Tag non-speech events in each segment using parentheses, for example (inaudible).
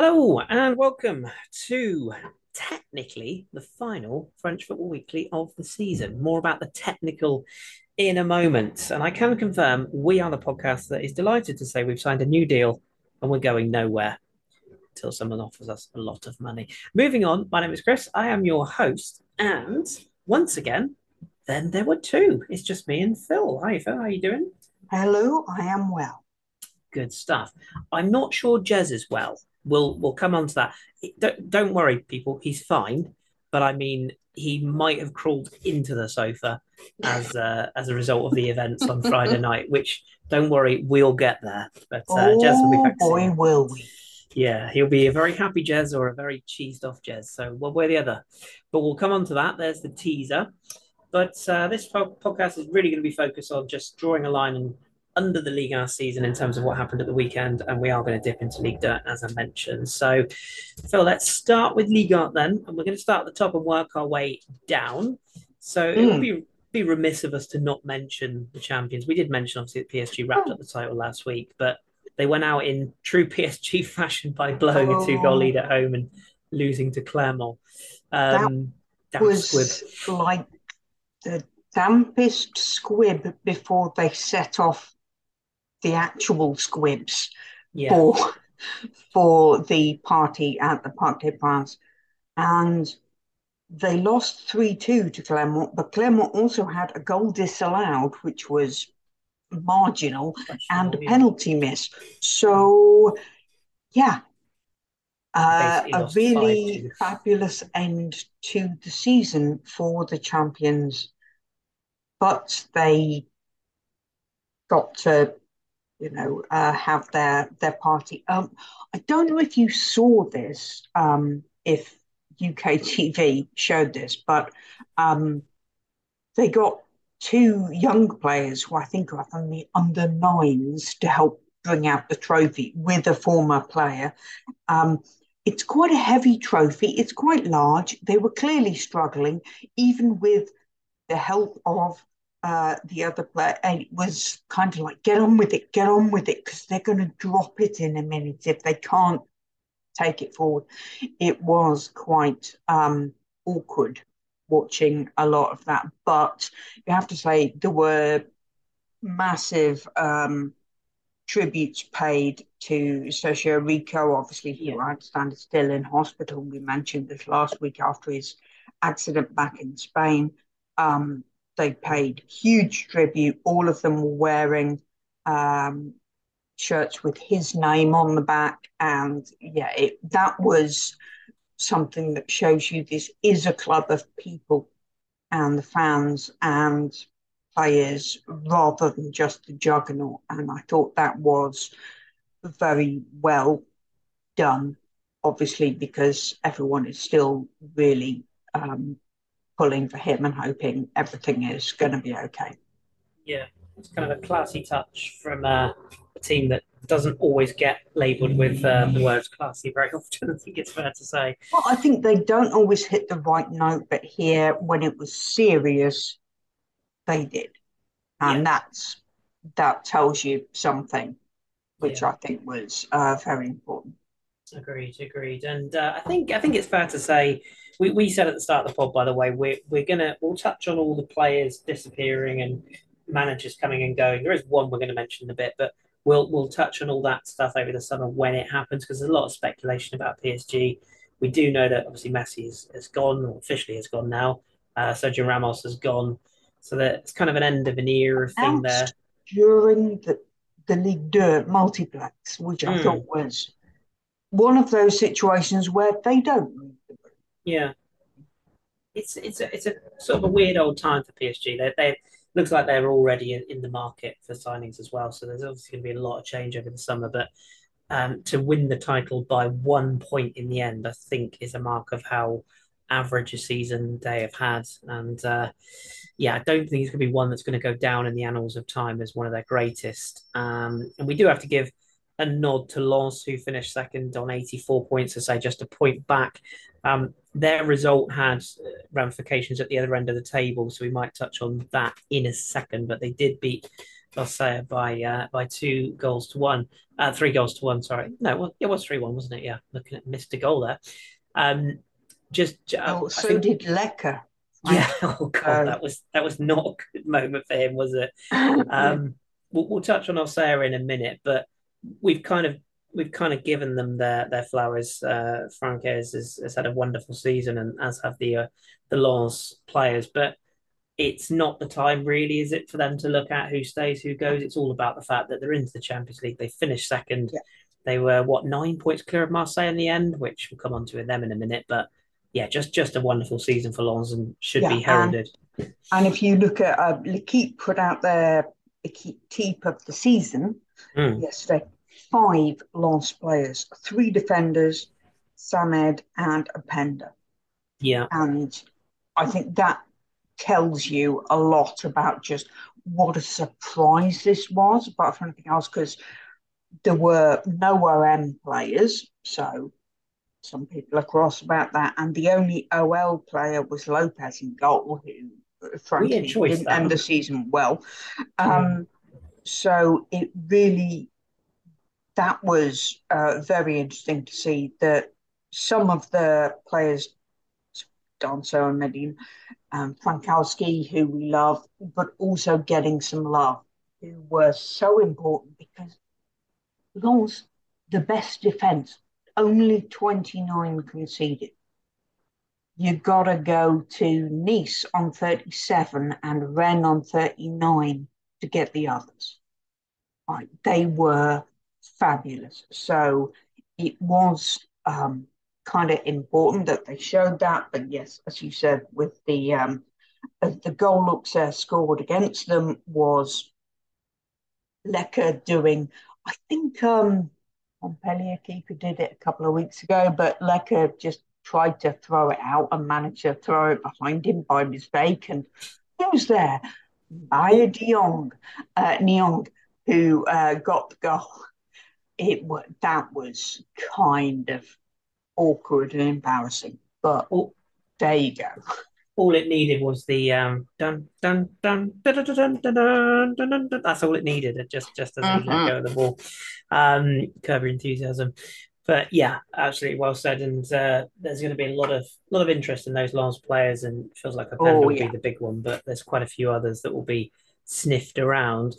Hello and welcome to technically the final French Football Weekly of the season. More about the technical in a moment. And I can confirm we are the podcast that is delighted to say we've signed a new deal and we're going nowhere until someone offers us a lot of money. Moving on, my name is Kris. I am your host. And once again, then there were two. It's just me and Phil. Hi, Phil. How are you doing? Hello, I am well. Good stuff. I'm not sure Jez is well. We'll we'll come on to that. Don't, don't worry, people. He's fine. But I mean, he might have crawled into the sofa as uh, as a result of the events on Friday night. Which don't worry, we'll get there. But uh, oh, Jez will be back. boy, soon. will we! Yeah, he'll be a very happy Jez or a very cheesed off Jez. So one way or the other. But we'll come on to that. There's the teaser. But uh, this podcast is really going to be focused on just drawing a line and under the Ligue 1 season in terms of what happened at the weekend, and we are going to dip into league dirt as I mentioned. So, Phil, let's start with Ligue 1 then, and we're going to start at the top and work our way down. So, mm. it would hmm. be be remiss of us to not mention the champions. We did mention obviously that PSG wrapped up the title last week, but they went out in true (laughs) PSG fashion by blowing oh. a two goal lead at home and losing to Clermont. Um, that was squib. like the dampest squib before they set off the actual squibs yeah. for for the party at the Parc des Princes. And they lost 3 2 to Clermont, but Clermont also had a goal disallowed, which was marginal, and a penalty miss. So, yeah, uh, a really fabulous end to the season for the champions. But they got to you know, uh, have their their party. Um, I don't know if you saw this, um, if UK (laughs) TV showed this, but um, they got two young players who I think are from the under nines to help bring out the trophy with a former player. Um, it's quite a heavy trophy. It's quite large. They were clearly struggling, even with the help of uh, the other player, and it was kind of like, get on with it, get on with it, because they're going to drop it in a minute if they can't take it forward. It was quite um, awkward watching a lot of that, but you have to say there were massive um, tributes paid to Sergio Rico, obviously, who yeah. I understand is still in hospital. We mentioned this last week after his accident back in Spain. Um, they paid huge tribute. All of them were wearing um, shirts with his name on the back, and yeah, it, that was something that shows you this is a club of people and the fans and players rather than just the juggernaut. And I thought that was very well done, obviously, because everyone is still really um, pulling for him and hoping everything is going to be okay. Yeah, it's kind of a classy touch from uh, a team that doesn't always get labelled with uh, the words classy very (laughs) often. I think it's fair to say. Well, I think they don't always hit the right note, but here, when it was serious, they did, and yeah. that's that tells you something, which yeah. I think was uh, very important. Agreed, agreed, and uh, I think I think it's fair to say we, we said at the start of the pod, by the way, we're we're gonna we'll touch on all the players disappearing and managers coming and going. There is one we're going to mention in a bit, but we'll we'll touch on all that stuff over the summer when it happens because there's a lot of speculation about PSG. We do know that obviously Messi has, has gone, or officially has gone now. Uh, Sergio Ramos has gone, so that it's kind of an end of an era thing there. During the the Ligue 2 multiplex, which I mm. thought was one of those situations where they don't yeah, it's it's a, it's a sort of a weird old time for PSG. They they looks like they're already in, in the market for signings as well. So there's obviously going to be a lot of change over the summer. But um, to win the title by one point in the end, I think is a mark of how average a season they have had. And uh, yeah, I don't think it's going to be one that's going to go down in the annals of time as one of their greatest. Um, and we do have to give a nod to Lens, who finished second on 84 points, to say just a point back. Um, their result had uh, ramifications at the other end of the table, so we might touch on that in a second. But they did beat Marseille by uh, by two goals to one, uh, three goals to one. Sorry, no, well, it was three one, wasn't it? Yeah, looking at missed a goal there. Um, just uh, oh, so think, did Lecca. (laughs) Yeah, oh god, that was that was not a good moment for him, was it? (laughs) Um, we'll, we'll touch on Auxerre in a minute, but we've kind of we've kind of given them their their flowers. Uh, has, has had a wonderful season, and as have the uh, the Lens players. But it's not the time, really, is it, for them to look at who stays, who goes? It's all about the fact that they're into the Champions League. They finished second. Yeah. They were what nine points clear of Marseille in the end, which we'll come on to them in a minute. But yeah, just just a wonderful season for Lens and should yeah, be heralded. And, and, if you look at uh, L'Equipe put out their L'Equipe of the season mm. yesterday, five Lens players, three defenders, Samed and Openda. Yeah. And I think that tells you a lot about just what a surprise this was, apart from anything else, because there were no OM players. So some people are cross about that. And the only OL player was Lopez in goal, who frankly didn't end the season well. Um, mm. So it really that was uh, very interesting to see that some of the players, Danso and Medina, um, Frankowski, who we love, but also getting some love, who were so important because Lens, the best defence, only 29 conceded. You got to go to Nice on 37 and Rennes on 39 to get the others. They were fabulous. So it was um, kind of important that they showed that. But yes, as you said, with the um, the goal looks uh, scored against them was Lecca doing, I think um, Montpellier keeper did it a couple of weeks ago, but Lecca just tried to throw it out and managed to throw it behind him by mistake. And was there, Maya De uh, Neong, who uh, got the goal it that was kind of awkward and embarrassing. But all, there you go. All it needed was the um, dun dun dun dun dun dun dun dun dun dun. dun. That's all it needed. It just just as mm-hmm. let go of the ball. Um, curb your enthusiasm. But yeah, absolutely well said. And uh, there's going to be a lot of lot of interest in those last players, and it feels like a oh, will yeah. be the big one. But there's quite a few others that will be sniffed around.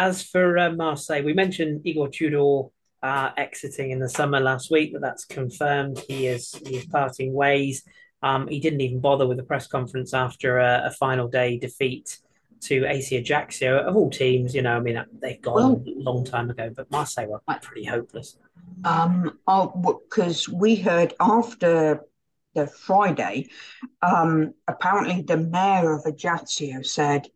As for uh, Marseille, we mentioned Igor Tudor uh, exiting in the summer last week, but that's confirmed. He is he's parting ways. Um, he didn't even bother with a press conference after a, a final day defeat to AC Ajaccio of all teams. You know, I mean, they've gone well, a long time ago, but Marseille were quite pretty hopeless. Um, because oh, we heard after the Friday, um, apparently the mayor of Ajaccio said,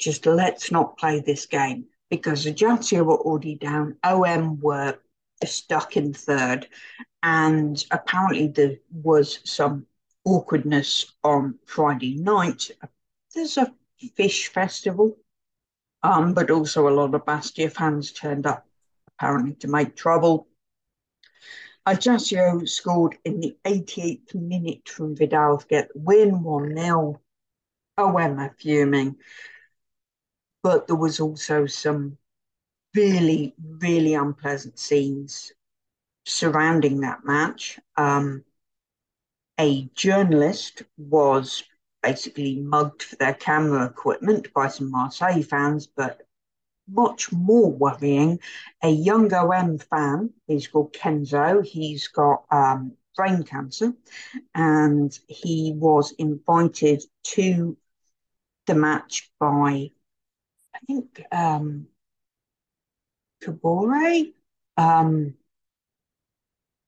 "Just let's not play this game." Because the Ajaccio were already down, OM were stuck in third, and apparently there was some awkwardness on Friday night. There's a fish festival, um, but also a lot of Bastia fans turned up apparently to make trouble. Ajaccio scored in the 88th minute from Vidal to get the win 1 0. OM are fuming but there was also some really, really unpleasant scenes surrounding that match. Um, a journalist was basically mugged for their camera equipment by some Marseille fans, but much more worrying, a young OM fan, he's called Kenzo, he's got um, brain cancer, and he was invited to the match by think um, Kabore um,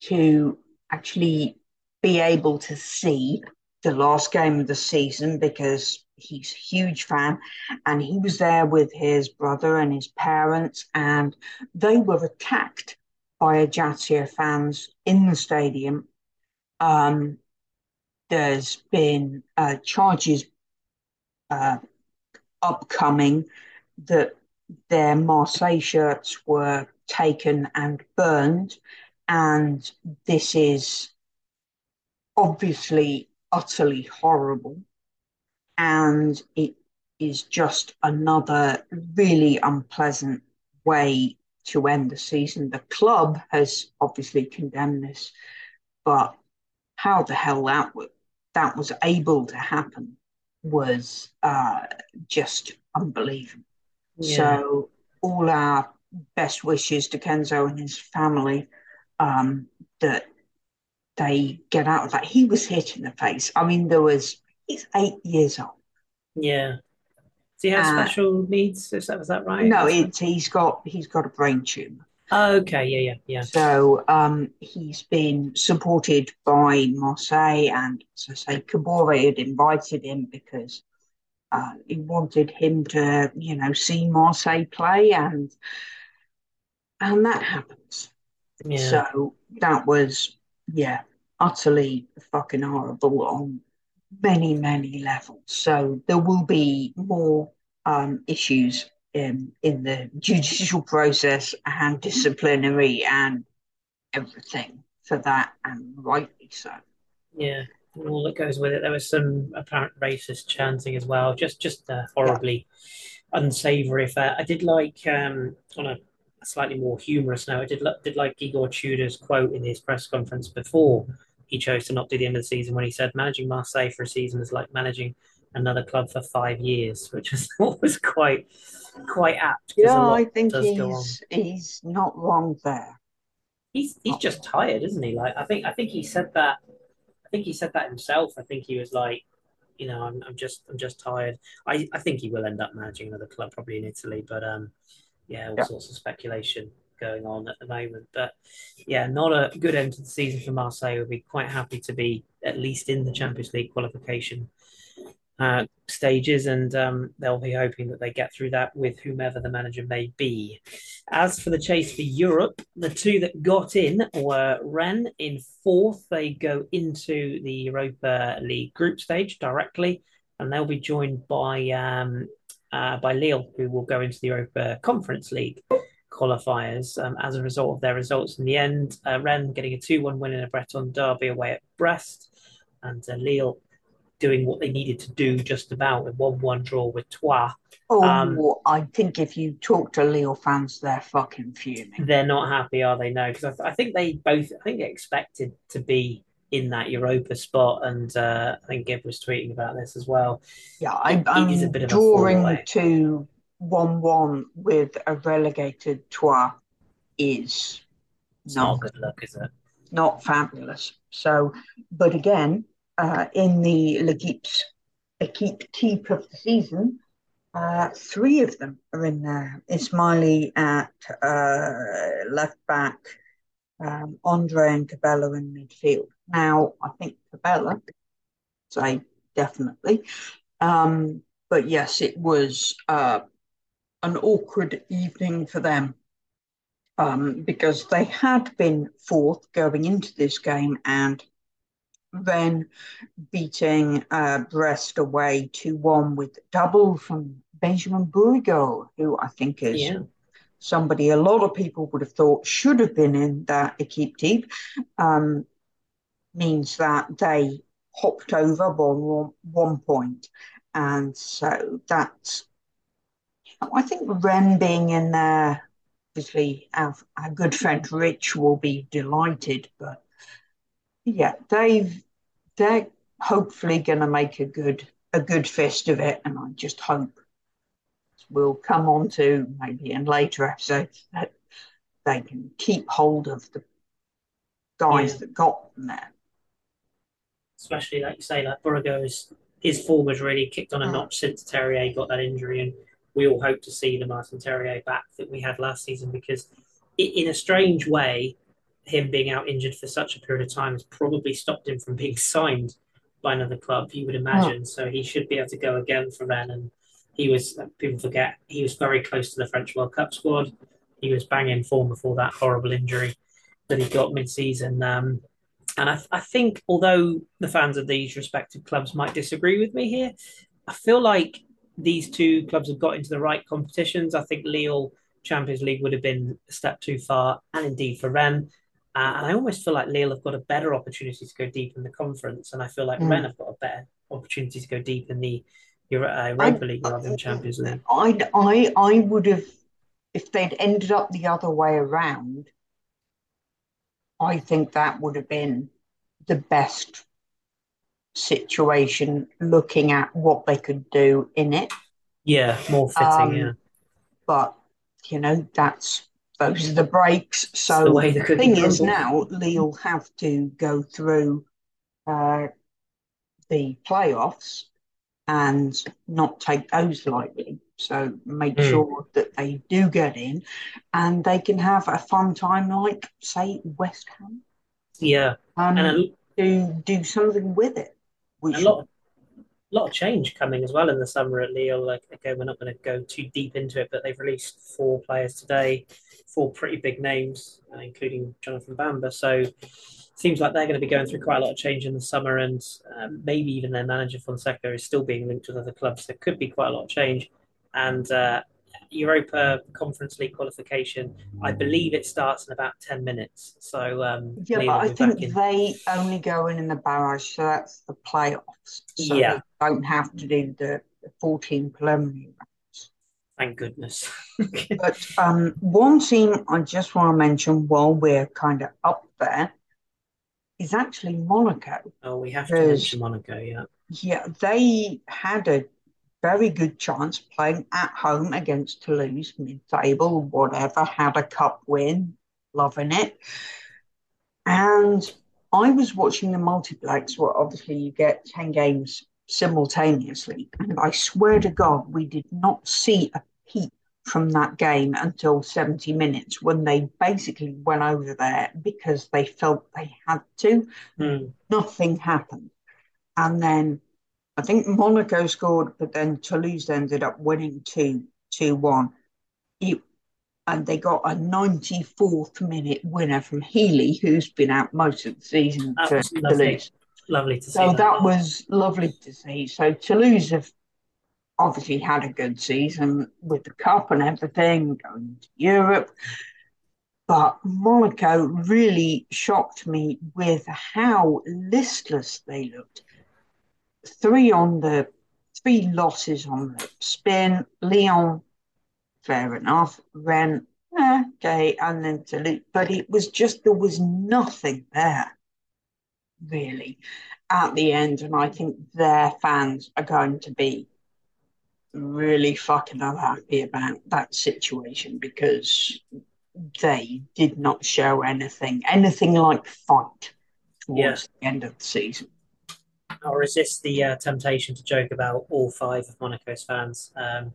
to actually be able to see the last game of the season because he's a huge fan and he was there with his brother and his parents and they were attacked by Ajaccio fans in the stadium. Um, there's been uh, charges uh, upcoming that their Marseille shirts were taken and burned. And this is obviously utterly horrible. And it is just another really unpleasant way to end the season. The club has obviously condemned this, but how the hell that was, that was able to happen was uh, just unbelievable. Yeah. So all our best wishes to Kenzo and his family um, that they get out of that. He was hit in the face. I mean, there was he's eight years old. Yeah. Does he have uh, special needs? Is that was that right? No, it's he's got he's got a brain tumor. okay, yeah, yeah, yeah. So um, he's been supported by Marseille, and as I say, Kabore had invited him because uh, he wanted him to, you know, see Marseille play, and and that happens. Yeah. So that was, yeah, utterly fucking horrible on many, many levels. So there will be more um, issues in, in the judicial process and disciplinary and everything for that, and rightly so. Yeah, all that goes with it. There was some apparent racist chanting as well, just just uh, horribly yeah. unsavory affair. I did like um, on a slightly more humorous note. I did did like Igor Tudor's quote in his press conference before he chose to not do the end of the season when he said managing Marseille for a season is like managing another club for five years, which I (laughs) thought was quite quite apt. Yeah, I think he's he's not wrong there. He's he's just tired, isn't he? Like I think I think he said that. I think he said that himself. I think he was like, you know, I'm, I'm just I'm just tired. I, I think he will end up managing another club probably in Italy, but um, yeah, all yeah. sorts of speculation going on at the moment. But yeah, not a good end to the season for Marseille. We'll be quite happy to be at least in the Champions League qualification uh, stages, and um, they'll be hoping that they get through that with whomever the manager may be. As for the chase for Europe, the two that got in were Rennes in fourth. They go into the Europa League group stage directly, and they'll be joined by um, uh, by Lille, who will go into the Europa Conference League qualifiers um, as a result of their results in the end. Uh, Rennes getting a 2 1 win in a Breton derby away at Brest, and uh, Lille doing what they needed to do just about with 1 1 draw with Troyes. Oh, um, I think if you talk to Lille fans, they're fucking fuming. They're not happy, are they? No, because I, th- I, think they both, I think expected to be in that Europa spot, and uh, I think Gibb was tweeting about this as well. Yeah, I, I'm a bit drawing to one-one with a relegated Troyes is not, not good luck, is it? Not fabulous. So, but again, uh, in the L'Equipe's Equipe Type of the season, uh, three of them are in there. Ismaily at uh, left back, um, Andre and Cabella in midfield. Now, I think Cabella, say definitely. Um, but yes, it was uh, an awkward evening for them um, because they had been fourth going into this game and then beating uh, Brest away 2 1 with double from Benjamin Bourigeaud, who I think is yeah. somebody a lot of people would have thought should have been in that Equipe Type. Um, means that they hopped over by one point. And so that's, I think Rennes being in there, obviously our, our good friend Rich will be delighted, but yeah, they've, they're hopefully going to make a good, a good fist of it. And I just hope we'll come on to maybe in later episodes that they can keep hold of the guys yeah. that got them there especially like you say, like Bourigeaud's his form has really kicked on a mm. notch since Terrier got that injury, and we all hope to see the Martin Terrier back that we had last season because, in a strange way, him being out injured for such a period of time has probably stopped him from being (laughs) signed by another club. You would imagine, mm. so he should be able to go again for Rennes. And he was people forget he was very close to the French World Cup squad. He was banging form before that horrible injury that he got mid-season. Um, and I, I think, although the fans of these respective clubs might disagree with me here, I feel like these two clubs have got into the right competitions. I think Lille Champions League would have been a step too far, and indeed for Rennes. Uh, and I almost feel like Lille have got a better opportunity to go deep in the conference, and I feel like mm. Rennes have got a better opportunity to go deep in the You're at Europa I, League rather than Champions League. I, I, I would have, if they'd ended up the other way around, I think that would have been the best situation looking at what they could do in it. Yeah, more fitting, um, yeah. But, you know, that's those are the breaks. So the, the thing is now Lille have to go through uh, the playoffs and not take those lightly. So make mm. sure that they do get in and they can have a fun time like, say, West Ham. Yeah. Um, and a, to do something with it. a lot, of, lot of change coming as well in the summer at Lille. Like, again, we're not going to go too deep into it, but they've released four players today, four pretty big names, uh, including Jonathan Bamba. So seems like they're going to be going through quite a lot of change in the summer, and um, maybe even their manager Fonseca is still being linked with other clubs. There could be quite a lot of change, and uh, Europa Conference League qualification, I believe it starts in about ten minutes. So um, yeah, but I think they only go in in the barrage, so that's the playoffs. So yeah, they don't have to do the fourteen preliminary rounds. Thank goodness. (laughs) but um, one team I just want to mention while we're kind of up there is actually Monaco. Oh, we have to mention Monaco, yeah. Yeah, they had a very good chance playing at home against Toulouse, mid-table, whatever, had a cup win, loving it. And I was watching the multiplex where obviously you get 10 games simultaneously. And I swear to God, we did not see a peep from that game until 70 minutes when they basically went over there because they felt they had to. Mm. Nothing happened. And then I think Monaco scored, but then Toulouse ended up winning 2 2 1. and they got a 94th minute winner from Healey, who's been out most of the season that for Toulouse. Lovely to see. So that, that was lovely to see. So Toulouse have obviously had a good season with the cup and everything, going to Europe. But Monaco really shocked me with how listless they looked. Three on the three losses on the spin. Lyon, fair enough. Rennes, eh, okay, and then Toulouse. But it was just there was nothing there, really, at the end. And I think their fans are going to be really fucking unhappy about that situation because they did not show anything, anything like fight towards yeah. the end of the season. I'll resist the uh, temptation to joke about all five of Monaco's fans. Um,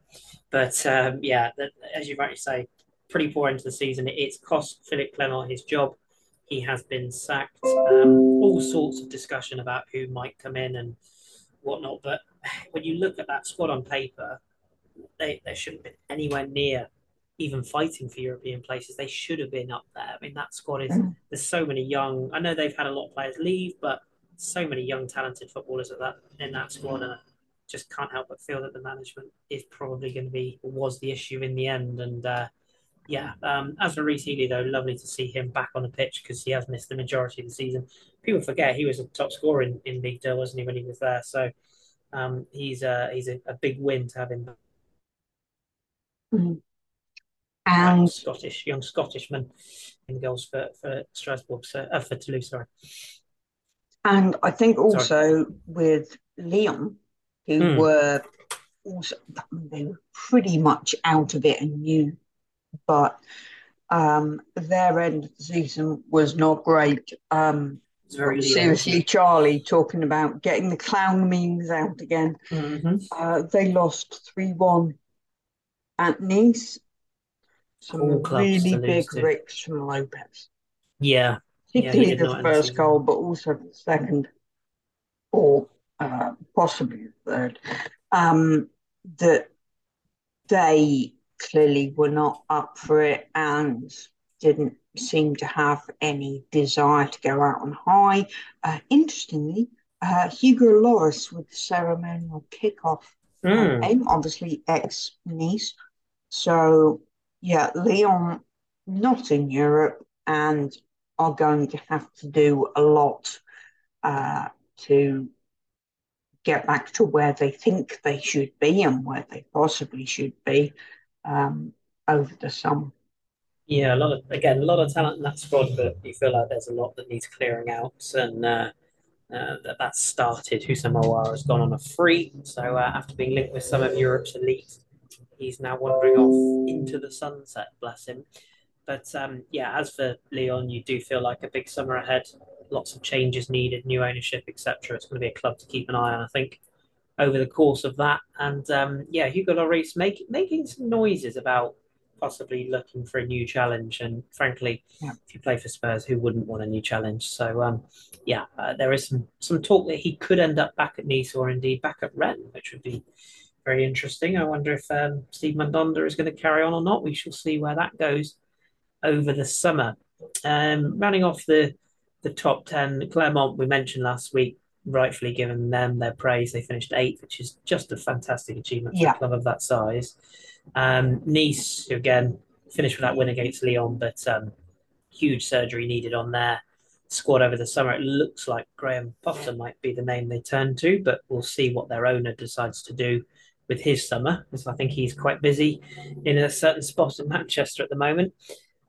but um, yeah, as you rightly say, pretty poor into the season. It's cost Philippe Clement his job. He has been sacked. Um, all sorts of discussion about who might come in and whatnot. But when you look at that squad on paper, they, they shouldn't have been anywhere near even fighting for European places. They should have been up there. I mean, that squad is mm. there's so many young. I know they've had a lot of players leave, but so many young, talented footballers at that in that squad, and I just can't help but feel that the management is probably going to be was the issue in the end. And uh, yeah, um, as for Rhys Healey, though, lovely to see him back on the pitch because he has missed the majority of the season. People forget he was a top scorer in, in League Two, wasn't he, when he was there? So um, he's uh, he's a, a, big win to have him back. Mm-hmm. And Scottish, young Scottishman in goals for, for Strasbourg, so, uh, for Toulouse, sorry. And I think also sorry. with Lyon, who mm. were also they were pretty much out of it and new, but um, their end of the season was not great. Um, seriously, Charlie talking about getting the clown memes out again. Mm-hmm. Uh, they lost 3 1 at Nice. Some really big ricks from Lopez. Yeah. Particularly yeah, the first goal, but also the second, or uh, possibly the third. Um, that they clearly were not up for it and didn't seem to have any desire to go out on high. Uh, interestingly, uh, Hugo Lloris with the ceremonial kickoff mm. game, obviously ex Nice, so, yeah, Lyon not in Europe and are going to have to do a lot uh, to get back to where they think they should be and where they possibly should be um, over the summer. Yeah, a lot of again, a lot of talent in that squad, but you feel like there's a lot that needs clearing out, and uh, uh, that that's started. Houssem Aouar has gone on a free, so uh, after being linked with some of Europe's elite, he's now wandering off into the sunset. Bless him. But um, yeah, as for Lyon, you do feel like a big summer ahead. Lots of changes needed, new ownership, etc. It's going to be a club to keep an eye on, I think, over the course of that. And um, yeah, Hugo Lloris make, making some noises about possibly looking for a new challenge. And frankly, yeah. if you play for Spurs, who wouldn't want a new challenge? So um, yeah, uh, there is some some talk that he could end up back at Nice or indeed back at Rennes, which would be very interesting. I wonder if um, Steve Mandanda is going to carry on or not. We shall see where that goes over the summer. Um, running off the the top ten, Clermont we mentioned last week, rightfully given them their praise. They finished eighth, which is just a fantastic achievement for yeah. a club of that size. Um, Nice, who again finished with that win against Lyon, but um, huge surgery needed on their squad over the summer. It looks like Graham Potter might be the name they turn to, but we'll see what their owner decides to do with his summer, because I think he's quite busy in a certain spot in Manchester at the moment.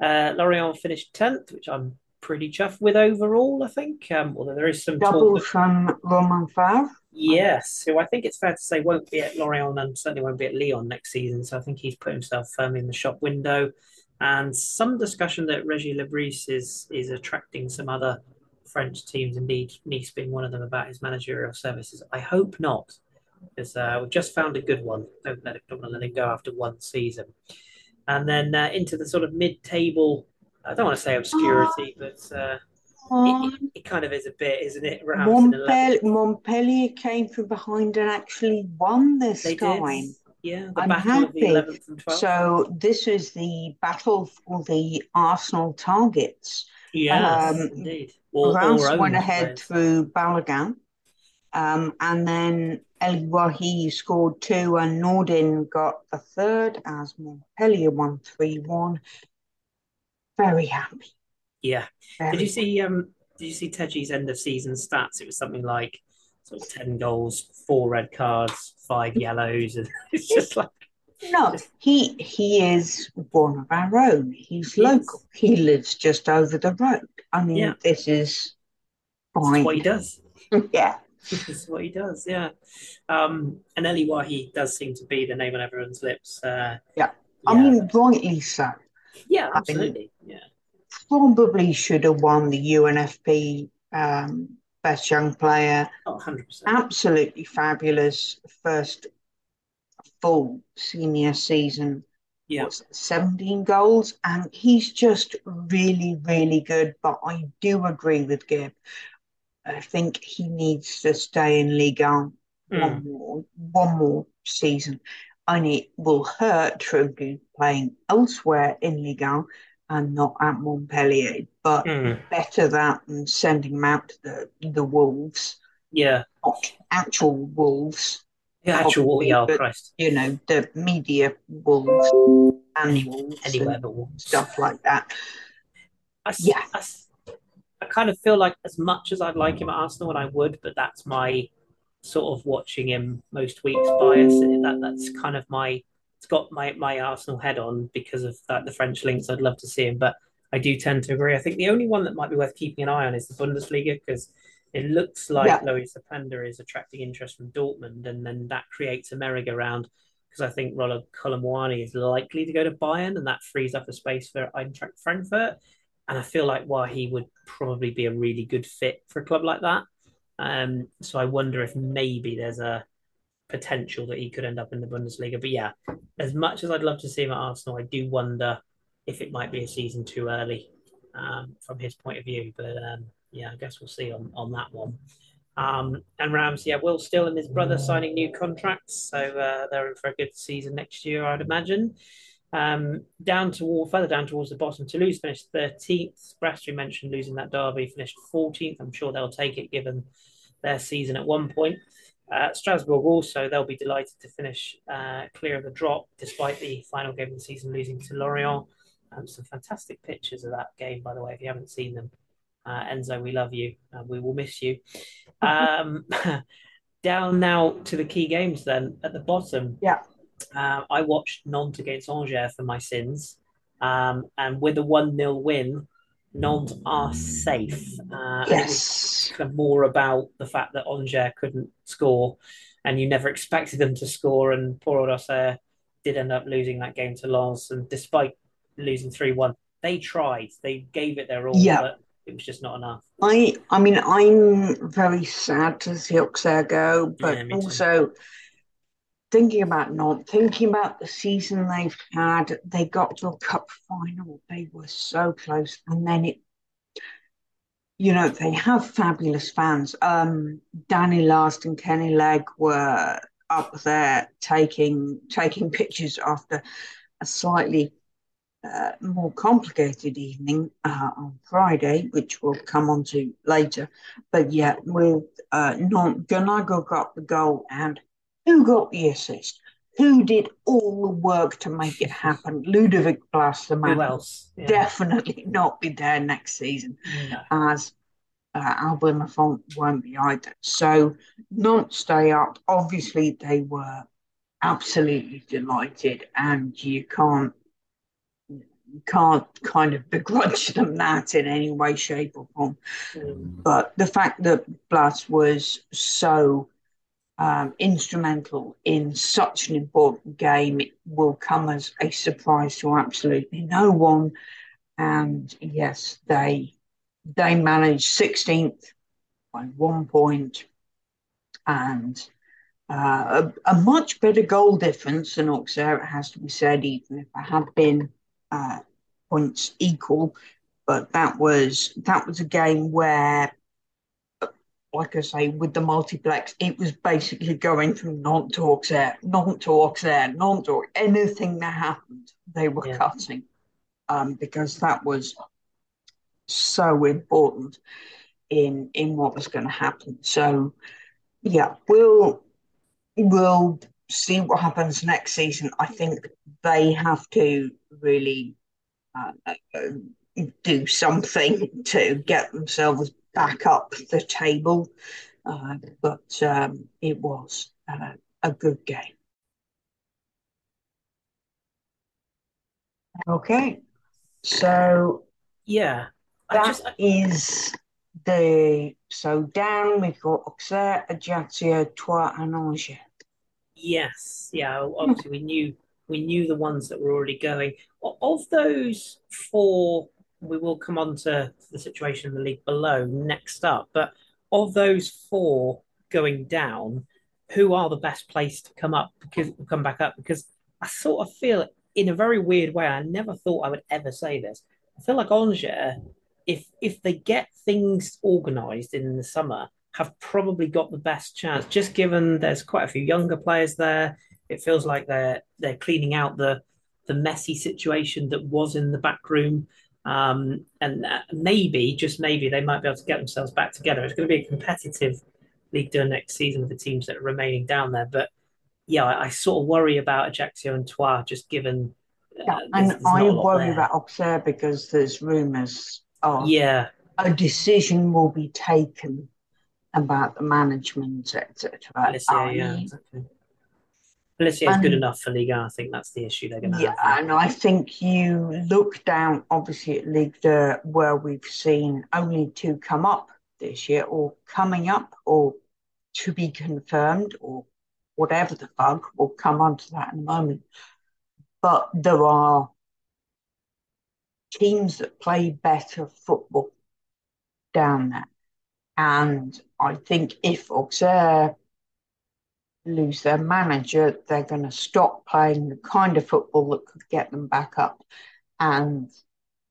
Uh, Lorient finished 10th, which I'm pretty chuffed with overall, I think. Um, although there is some double talk from Romain Faivre. Yes, who I think it's fair to say won't be at Lorient and certainly won't be at Lyon next season. So I think he's put himself firmly in the shop window. And some discussion that Reggie Le Bris is is attracting some other French teams, indeed Nice being one of them, about his managerial services. I hope not, because uh, we've just found a good one. Don't let it, don't let him go after one season. And then uh, into the sort of mid-table. I don't want to say obscurity, but uh, it, it, kind of is a bit, isn't it? Montpellier, Montpellier came from behind and actually won this they time. Did. Yeah, I'm happy. So this is the battle for the Arsenal targets. Yeah, um, indeed. Reims went ahead through Balogun, um, and then El Wahi scored two, and Nordin got the third as Montpellier won three one. Very happy. Yeah. Very did you see? Um, did you see Teji's end of season stats? It was something like sort of 10 goals, four red cards, five yellows. And (laughs) it's just like. No, he he is one of our own. He's he local. Is. He lives just over the road. I mean, yeah. this is fine. This is what he does. (laughs) yeah. This is what he does, yeah. Um, and Elye Wahi does seem to be the name on everyone's lips. Uh, yeah. I yeah. mean, rightly so. Yeah, absolutely. I mean, yeah. Probably should have won the UNFP um, best young player. Oh, 100%. Absolutely fabulous first full senior season. Yeah. 17 goals, and he's just really, really good. But I do agree with Gib. I think he needs to stay in Ligue 1 mm. one more, one more season. And it will hurt Trudeau playing elsewhere in Ligue 1 and not at Montpellier, but mm. better that than sending him out to the, the Wolves. Yeah. Not actual Wolves. Yeah, actual Wolves, yeah, but, Christ. You know, the media Wolves and Anywhere but Wolves. Stuff like that. I, yeah. I, I kind of feel like as much as I'd like him at Arsenal, and I would, but that's my sort of watching him most weeks bias. That that's kind of my it's got my my Arsenal head on because of that the French links. I'd love to see him, but I do tend to agree. I think the only one that might be worth keeping an eye on is the Bundesliga because it looks like yeah. Openda is attracting interest from Dortmund, and then that creates a merry-go-round because I think Rollo Kolo Muani is likely to go to Bayern, and that frees up a space for Eintracht Frankfurt. And I feel like while he would probably be a really good fit for a club like that. Um, so I wonder if maybe there's a potential that he could end up in the Bundesliga. But yeah, as much as I'd love to see him at Arsenal, I do wonder if it might be a season too early um, from his point of view. But um, yeah, I guess we'll see on, on that one. Um, and Reims, yeah, Will Still and his brother signing new contracts, so uh, they're in for a good season next year, I'd imagine. Um, down toward further down towards the bottom, Toulouse finished 13th. Brest, you mentioned losing that derby, finished 14th. I'm sure they'll take it given their season at one point. Uh, Strasbourg also, they'll be delighted to finish uh, clear of the drop despite the final game of the season losing to Lorient. Um, some fantastic pictures of that game, by the way, if you haven't seen them. Uh, Enzo, we love you. and we will miss you. (laughs) Um, (laughs) down now to the key games then at the bottom. Yeah. Uh, I watched Nantes against Angers for my sins. Um, and with a 1 0 win, Nantes are safe. Uh, yes. Kind of more about the fact that Angers couldn't score and you never expected them to score. And poor old Auxerre did end up losing that game to Lens. And despite losing 3 1, they tried, they gave it their all. Yeah. But it was just not enough. I I mean I'm very sad to see Auxerre go, but yeah, also thinking about not thinking about the season they've had. They got to a cup final. They were so close, and then it. You know they have fabulous fans. Um, Danny Last and Kenny Legg were up there taking taking pictures after a slightly uh, more complicated evening uh, on Friday, which we'll come on to later. But yeah, with uh, Nantes Ganago got the goal and who got the assist? Who did all the work to make it (laughs) happen? Ludovic Blas, the man. Who else? Yeah. Definitely not be there next season, no. as uh, Alban Lafont won't be either. So, not stay up. Obviously, they were absolutely delighted, and you can't can't kind of begrudge them that in any way, shape, or form. Mm. But the fact that Blas was so um, instrumental in such an important game it will come as a surprise to absolutely no one. And yes, they they managed 16th by one point and uh, a, a, much better goal difference than Auxerre, it has to be said, even if it had been uh, points equal. But that was that was a game where, like I say, with the multiplex, it was basically going from Nantes to Auxerre, Nantes to Auxerre, non-talk. anything that happened, they were yeah. cutting, um, because that was so important in in what was going to happen. So, yeah, we'll we'll see what happens next season. I think they have to really uh, do something (laughs) to get themselves back up the table. Uh, but um, it was uh, a good game. Okay, so yeah, that just, I... is the so down we've got Auxerre, Ajaccio, Troyes, and Angers. Yes, yeah. Obviously, we knew we knew the ones that were already going. Of those four, we will come on to the situation in the league below next up. But of those four going down, who are the best placed to come up because come back up? Because I sort of feel in a very weird way. I never thought I would ever say this. I feel like Angers, if if they get things organised in the summer, have probably got the best chance. Just given there's quite a few younger players there, it feels like they're they're cleaning out the the messy situation that was in the back room. Um, and maybe, just maybe, they might be able to get themselves back together. It's going to be a competitive League Two next season with the teams that are remaining down there. But yeah, I, I sort of worry about Ajaccio and Troyes, just given. Uh, yeah, and I worry there. about Auxerre because there's rumours of yeah a decision will be taken about the management, etc. yeah, exactly. Is good enough for Liga. I think that's the issue they're going to yeah, have. and I think you look down, obviously, at Ligue where we've seen only two come up this year, or coming up, or to be confirmed, or whatever the fuck. We'll come on to that in a moment. But there are teams that play better football down there. And I think if Auxerre lose their manager, they're going to stop playing the kind of football that could get them back up. And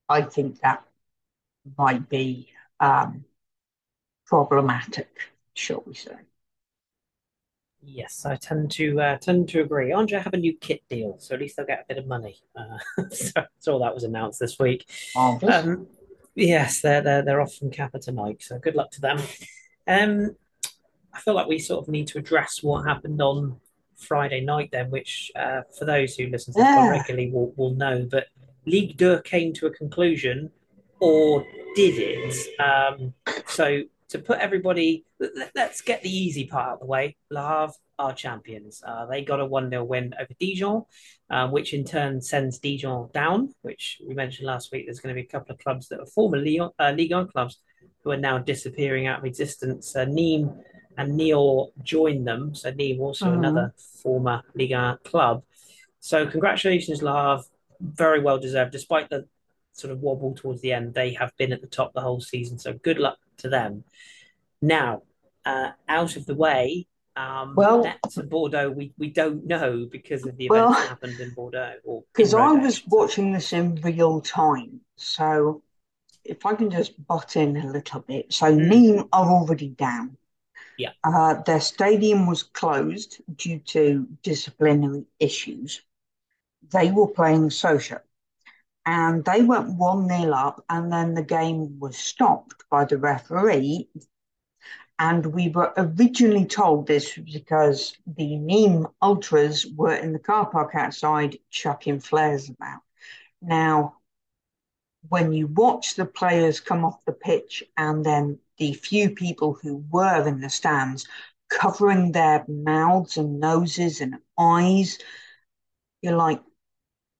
I think that might be um, problematic, shall we say. Yes, I tend to uh, tend to agree. Angers have a new kit deal, so at least they'll get a bit of money. Uh, (laughs) so, so that was announced this week. Um, yes, they're they're they're off from Kappa to Nike, so good luck to them. Um, I feel like we sort of need to address what happened on Friday night then, which uh, for those who listen to yeah. regularly will, will know. But Ligue 2 came to a conclusion, or did it? Um, so to put everybody, let, us get the easy part out of the way. Le Havre are champions. Uh, they got a 1 0 win over Dijon, uh, which in turn sends Dijon down, which we mentioned last week. There's going to be a couple of clubs that are former Lyon, uh, Ligue 1 clubs who are now disappearing out of existence. Uh, Nîmes and Niort joined them. So Nîmes also mm-hmm. another former Ligue club. So congratulations, Le Havre. Very well deserved, despite the sort of wobble towards the end. They have been at the top the whole season. So good luck to them. Now, uh, out of the way, um, well, Metz and Bordeaux, we, we don't know because of the events well, that happened in Bordeaux. Because (laughs) I was watching this in real time. So if I can just butt in a little bit. So mm. Nîmes are already down. Yeah. Uh, their stadium was closed due to disciplinary issues. They were playing Sochaux and they went 1 0 up, and then the game was stopped by the referee. And we were originally told this because the Nîmes Ultras were in the car park outside chucking flares about. Now, when you watch the players come off the pitch and then the few people who were in the stands covering their mouths and noses and eyes, you're like,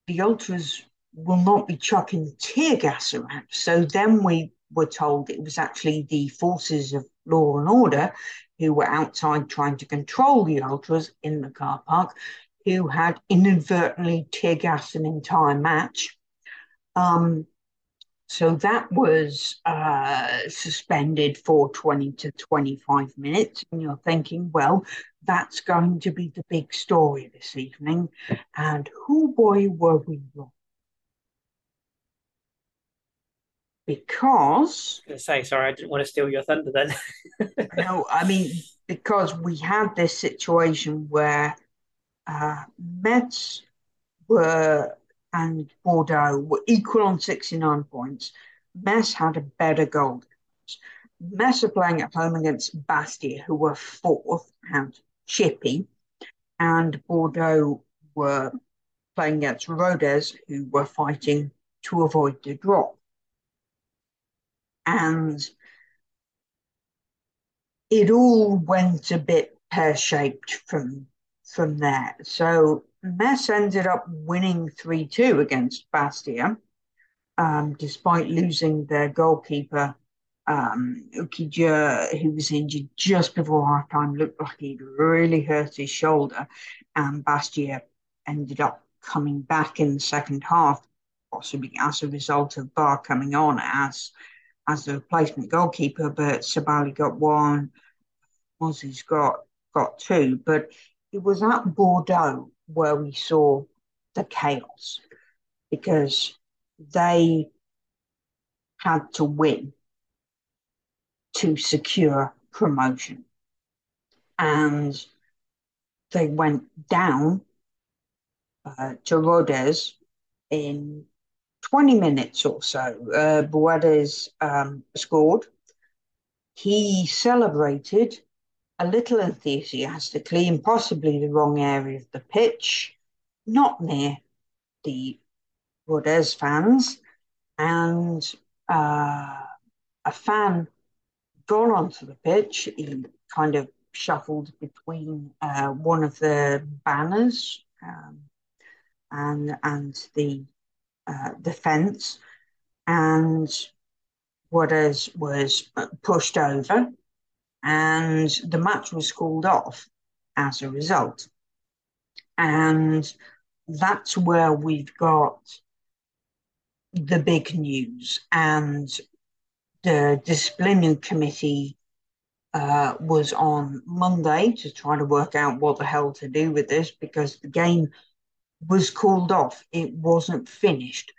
the Ultras will not be chucking tear gas around. So then we were told it was actually the forces of law and order who were outside trying to control the ultras in the car park, who had inadvertently tear gassed an entire match. Um, so that was uh, suspended for 20 to 25 minutes. And you're thinking, well, that's going to be the big story this evening. And who boy were we wrong. because I say sorry, I didn't want to steal your thunder then. (laughs) no, I mean because we had this situation where uh, Metz were and Bordeaux were equal on 69 points. Metz had a better goal. Metz are playing at home against Bastia, who were fourth and chippy, and Bordeaux were playing against Rodez, who were fighting to avoid the drop and it all went a bit pear-shaped from from there. So Metz ended up winning 3-2 against Bastia, um, despite losing their goalkeeper, um, Oukidja, who was injured just before half-time, looked like he'd really hurt his shoulder. And Bastia ended up coming back in the second half, possibly as a result of Bar coming on as as the replacement goalkeeper, but Sabaly got one, Mozzie's got got two. But it was at Bordeaux where we saw the chaos because they had to win to secure promotion. And they went down uh, to Rodez in 20 minutes or so, uh, Buades um, scored. He celebrated a little enthusiastically in possibly the wrong area of the pitch, not near the Rodez fans. And uh, a fan got onto the pitch. He kind of shuffled between uh, one of the banners um, and and the uh, the fence and Waters was pushed over and the match was called off as a result. And that's where we've got the big news. And the disciplinary committee uh, was on Monday to try to work out what the hell to do with this because the game was called off. It wasn't finished.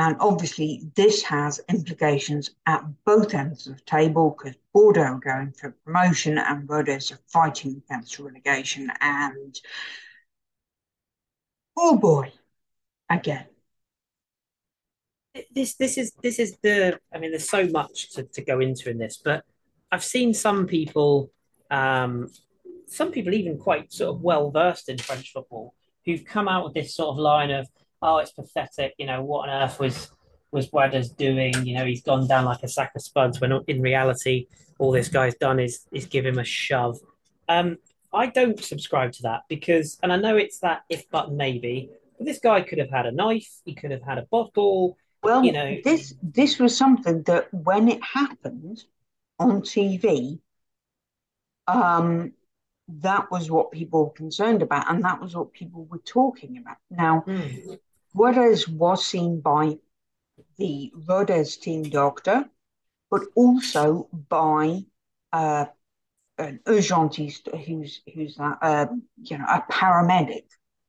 And obviously, this has implications at both ends of the table because Bordeaux are going for promotion and Rodez are fighting against relegation. And oh boy, again. This this is this is the I mean there's so much to, to go into in this, but I've seen some people um, some people even quite sort of well versed in French football who've come out with this sort of line of, oh, it's pathetic. You know, what on earth was was Waders doing? You know, he's gone down like a sack of spuds when in reality, all this guy's done is is give him a shove. Um, I don't subscribe to that because, and I know it's that if but maybe, but this guy could have had a knife, he could have had a bottle. Well, you know, this this was something that when it happened on TV, um, that was what people were concerned about, and that was what people were talking about. Now, mm. Juarez was seen by the Rodez team doctor, but also by uh, an urgentist who's who's a, uh, you know a paramedic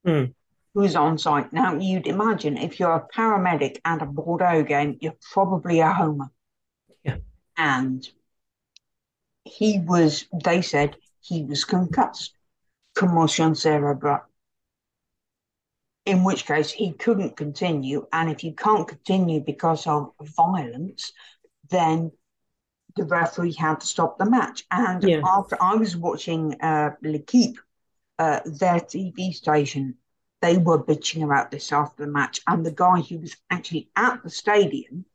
mm. who's on site. Now, you'd imagine if you're a paramedic at a Bordeaux game, you're probably a homer. Yeah. And he was. They said he was concussed, commotion cerebral. In which case he couldn't continue, and if you can't continue because of violence, then the referee had to stop the match. And yeah. after I was watching uh, L'Equipe, uh, their TV station, they were bitching about this after the match, and the guy who was actually at the stadium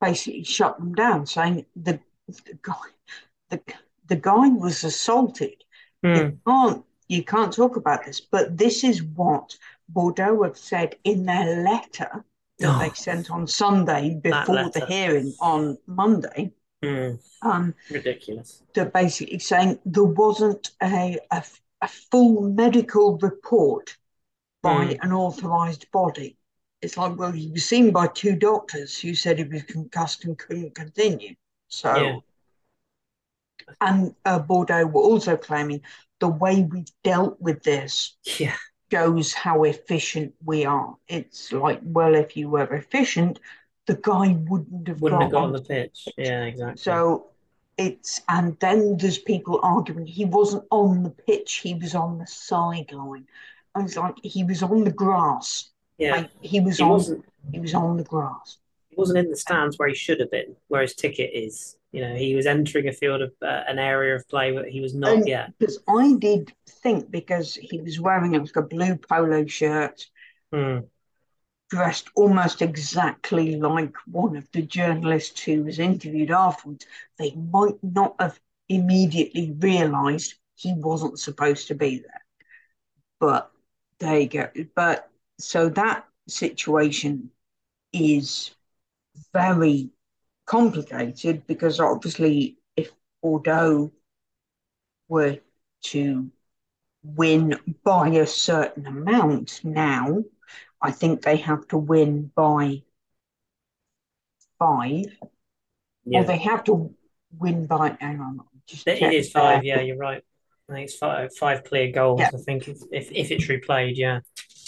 basically shut them down, saying the, the guy the the guy was assaulted. Mm. You can't you can't talk about this, but this is what Bordeaux have said in their letter that oh, they sent on Sunday before the hearing on Monday. Mm. Um, Ridiculous. They're basically saying there wasn't a, a, a full medical report by mm. an authorised body. It's like, well, he was seen by two doctors who said he was concussed and couldn't continue. So. Yeah and uh, Bordeaux were also claiming the way we've dealt with this yeah. shows how efficient we are. It's like, well, if you were efficient, the guy wouldn't have wouldn't got, have got on the pitch. Yeah, exactly. So it's and then there's people arguing he wasn't on the pitch, he was on the sideline. I was like, he was on the grass. Yeah, like, he was he on. Wasn't, he was on the grass. He wasn't in the stands where he should have been, where his ticket is. You know, he was entering a field of uh, an area of play that he was not and yet. Because I did think because he was wearing like a blue polo shirt, hmm. dressed almost exactly like one of the journalists who was interviewed afterwards, they might not have immediately realised he wasn't supposed to be there. But there you go. But so that situation is very complicated because obviously, if Bordeaux were to win by a certain amount now, I think they have to win by five, yeah. or they have to win by. Hang on, just it is five. Yeah, you're right. I think it's five, five clear goals. Yeah. I think if, if if it's replayed, yeah.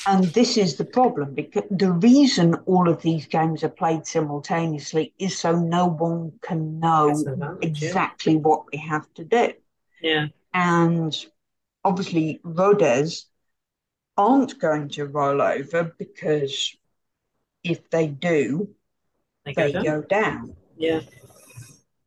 And this is the problem because the reason all of these games are played simultaneously is so no one can know exactly yeah. what we have to do. Yeah. And obviously, Rodez aren't going to roll over because if they do, they, go, down. go down. Yeah.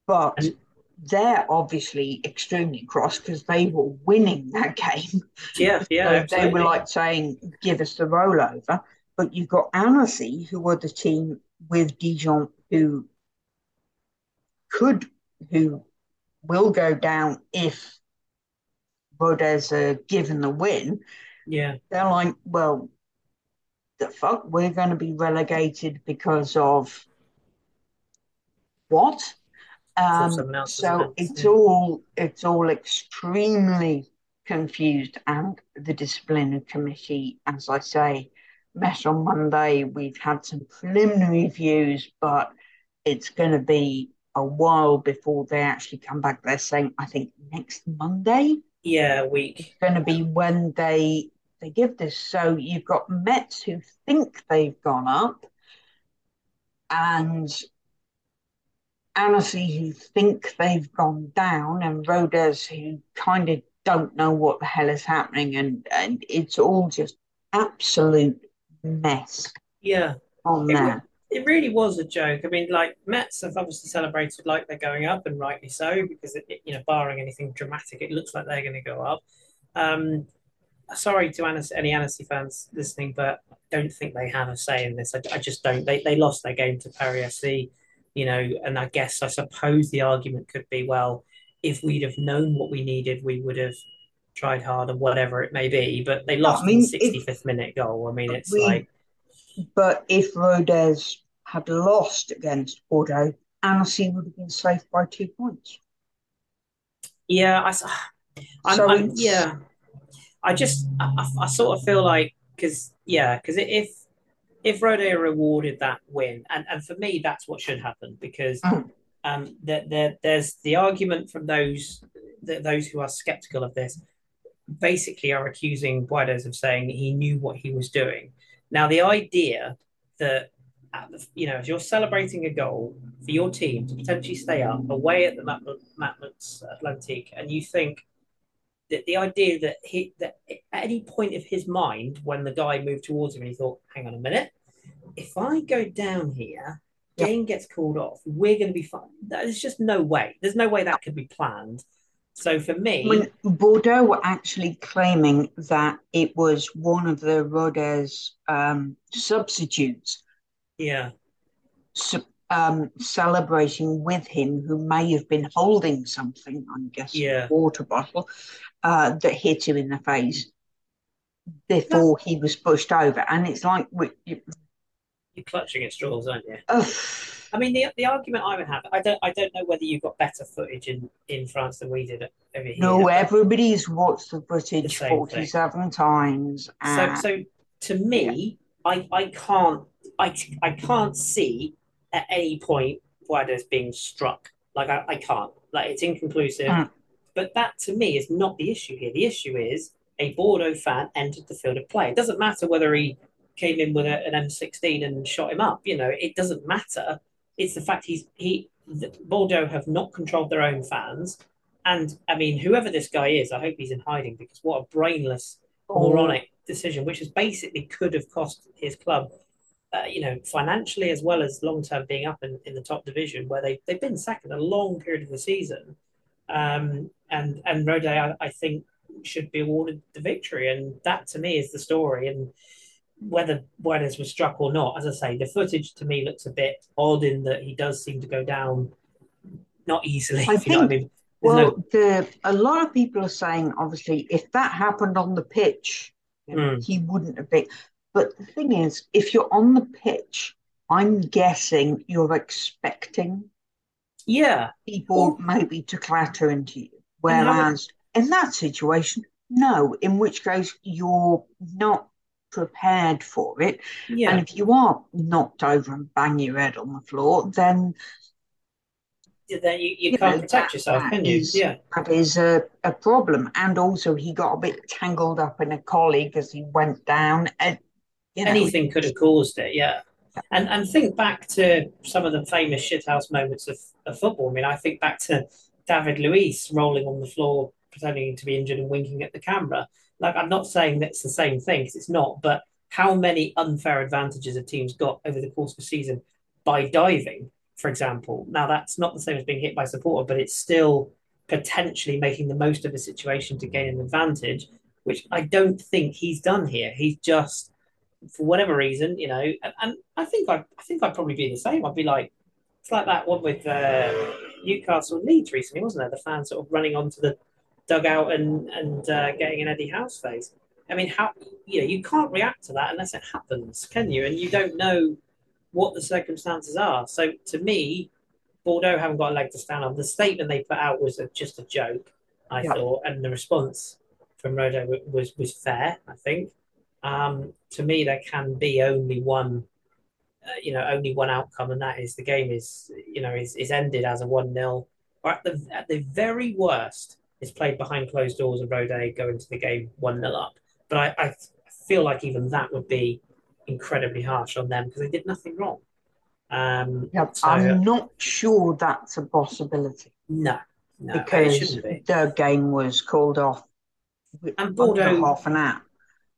But and they're obviously extremely cross because they were winning that (laughs) game. Yeah, yeah. so they were like saying, "Give us the rollover." But you've got Annecy, who were the team with Dijon, who could, who will go down if Rodez are given the win. Yeah, they're like, well, the fuck, we're going to be relegated because of what? Um, so it's yeah. all it's all extremely confused, and the disciplinary committee, as I say, met on Monday. We've had some preliminary views, but it's going to be a while before they actually come back. They're saying, I think next Monday. Yeah, week. It's going to be when they they give this. So you've got Metz who think they've gone up, and Annecy who think they've gone down and Rodez who kind of don't know what the hell is happening and, and it's all just absolute mess. Yeah. On it, there. It really was a joke. I mean, like Metz have obviously celebrated like they're going up, and rightly so, because it, you know, barring anything dramatic, it looks like they're going to go up. Um, sorry to Annecy, any Annecy fans listening, but I don't think they have a say in this. I, I just don't. They they lost their game to Paris FC, you know, and I guess I suppose the argument could be, well, if we'd have known what we needed, we would have tried harder, whatever it may be. But they lost I mean, the 65th minute goal. I mean, it's we, like. But if Rodez had lost against Bordeaux, Annecy would have been safe by two points. Yeah, I, I'm, so I'm, yeah, I just I, I sort of feel like because yeah, because if if Rodez rewarded that win, and and for me that's what should happen because mm. um there, there there's the argument from those the, those who are skeptical of this basically are accusing Guedes of saying he knew what he was doing. Now the idea that you know, if you're celebrating a goal for your team to potentially stay up away at the Matmut Atlantique, and you think that the idea that he that at any point of his mind when the guy moved towards him and he thought, hang on a minute, if I go down here, game gets called off, we're going to be fine. There's just no way. There's no way that could be planned. So for me, when Bordeaux were actually claiming that it was one of the Rodez um, substitutes yeah. So, um, celebrating with him, who may have been holding something, I'm guessing, yeah. a water bottle, uh, that hit him in the face before he was pushed over. And it's like you, are clutching at straws, aren't you? Uh, I mean, the the argument I would have, I don't, I don't know whether you got better footage in, in France than we did over here. No, everybody's watched the footage forty-seven thing. times. And... So, so to me, yeah. I, I can't I, I can't see at any point Guedes being struck. Like I, I can't. Like it's inconclusive. Mm. But that to me is not the issue here. The issue is a Bordeaux fan entered the field of play. It doesn't matter whether he came in with a, an M16 and shot him up. You know, it doesn't matter. It's the fact he's he Bordeaux have not controlled their own fans. And I mean, whoever this guy is, I hope he's in hiding because what a brainless, oh. moronic decision, which has basically could have cost his club uh, you know, financially as well as long term being up in, in the top division, where they they've been second a long period of the season, um, and and Rodez I, I, think should be awarded the victory, and that to me is the story. And whether Guedes was struck or not, as I say, the footage to me looks a bit odd in that he does seem to go down not easily. (laughs) I think, I mean. well, no... the, a lot of people are saying, obviously, if that happened on the pitch, mm. he wouldn't have been. But the thing is, if you're on the pitch, I'm guessing you're expecting yeah people maybe to clatter into you. Whereas in that situation, no, in which case you're not prepared for it. Yeah. And if you are knocked over and bang your head on the floor, then then you, you, you can't know, protect that, yourself, that can you? Is, yeah. That is a, a problem. And also he got a bit tangled up in a colleague as he went down. And you know, anything could have caused it. Yeah. And and think back to some of the famous shithouse moments of, of football. I mean, I think back to David Luiz rolling on the floor, pretending to be injured and winking at the camera. Like, I'm not saying that's the same thing because it's not, but how many unfair advantages have teams got over the course of a season by diving, for example? Now, that's not the same as being hit by a supporter, but it's still potentially making the most of a situation to gain an advantage, which I don't think he's done here. He's just for whatever reason, you know, and, and I think I, I think I'd probably be the same. I'd be like, it's like that one with uh, Newcastle Leeds recently, wasn't there? The fans sort of running onto the dugout and and uh, getting an Eddie Howe's face. I mean, how you know you can't react to that unless it happens, can you? And you don't know what the circumstances are. So to me, Bordeaux haven't got a leg to stand on. The statement they put out was a, just a joke, I yeah. thought, and the response from Rodez was was fair, I think. Um, to me, there can be only one, you know, only one outcome, and that is the game is, you know, is, is ended as a one 0 or at the at the very worst, is played behind closed doors and Rodez go into the game one 0 up. But I, I feel like even that would be incredibly harsh on them because they did nothing wrong. Um, yeah, so, I'm not sure that's a possibility. No, no, because be. the game was called off. And Bordeaux half an hour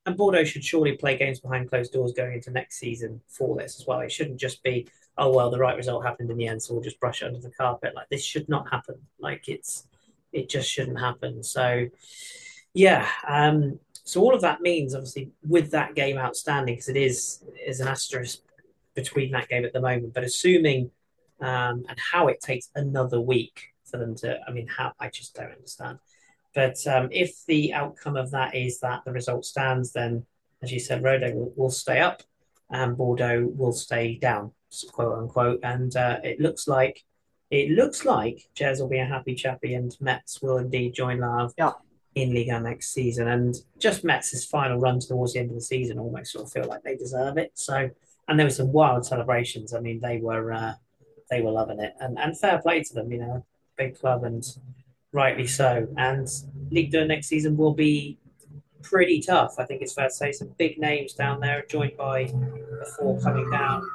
and Bordeaux should surely play games behind closed doors going into next season for this as well. It shouldn't just be, oh well, the right result happened in the end, so we'll just brush it under the carpet. Like this should not happen. Like it's it just shouldn't happen. So yeah, um, so all of that means, obviously, with that game outstanding, because it is is an asterisk between that game at the moment. But assuming um, and how it takes another week for them to, I mean, how I just don't understand. But um, if the outcome of that is that the result stands, then as you said, Rodez will, will stay up and Bordeaux will stay down, quote unquote. And uh, it looks like it looks like Jez will be a happy chappy and Metz will indeed join Le Havre yeah. in Ligue next season. And just Metz's final run towards the end of the season almost sort of feel like they deserve it. So, and there were some wild celebrations. I mean, they were uh, they were loving it, and and fair play to them. You know, big club and rightly so. And League Two next season will be pretty tough. I think it's fair to say some big names down there, joined by the four coming down.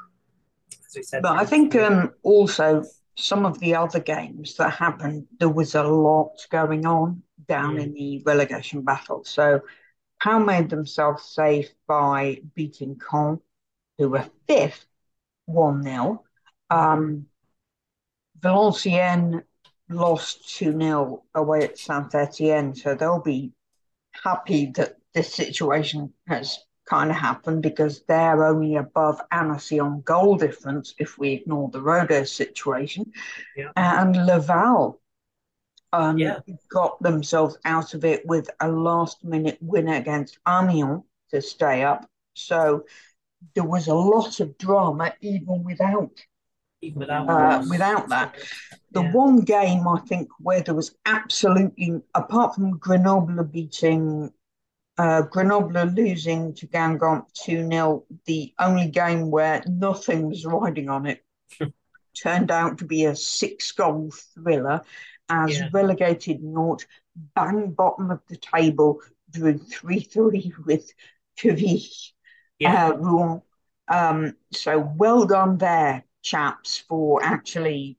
As we said, but I think um, also some of the other games that happened, there was a lot going on down mm. in the relegation battle. So Pau made themselves safe by beating Caen, who were fifth, 1 0. Um, Valenciennes lost 2 0 away at Saint Etienne, so they'll be happy that this situation has kind of happened because they're only above Annecy on goal difference if we ignore the Rodez situation. Yeah. And Laval um, yeah. got themselves out of it with a last minute win against Amiens to stay up. So there was a lot of drama even without even without uh, without that. The yeah. one game I think where there was absolutely, apart from Grenoble beating uh, Grenoble losing to Guingamp 2 0, the only game where nothing was riding on it (laughs) turned out to be a six goal thriller as yeah. relegated Nantes, bang bottom of the table, drew 3 3 with Quevilly, yeah. uh, Rouen. Um, so well done there chaps for actually,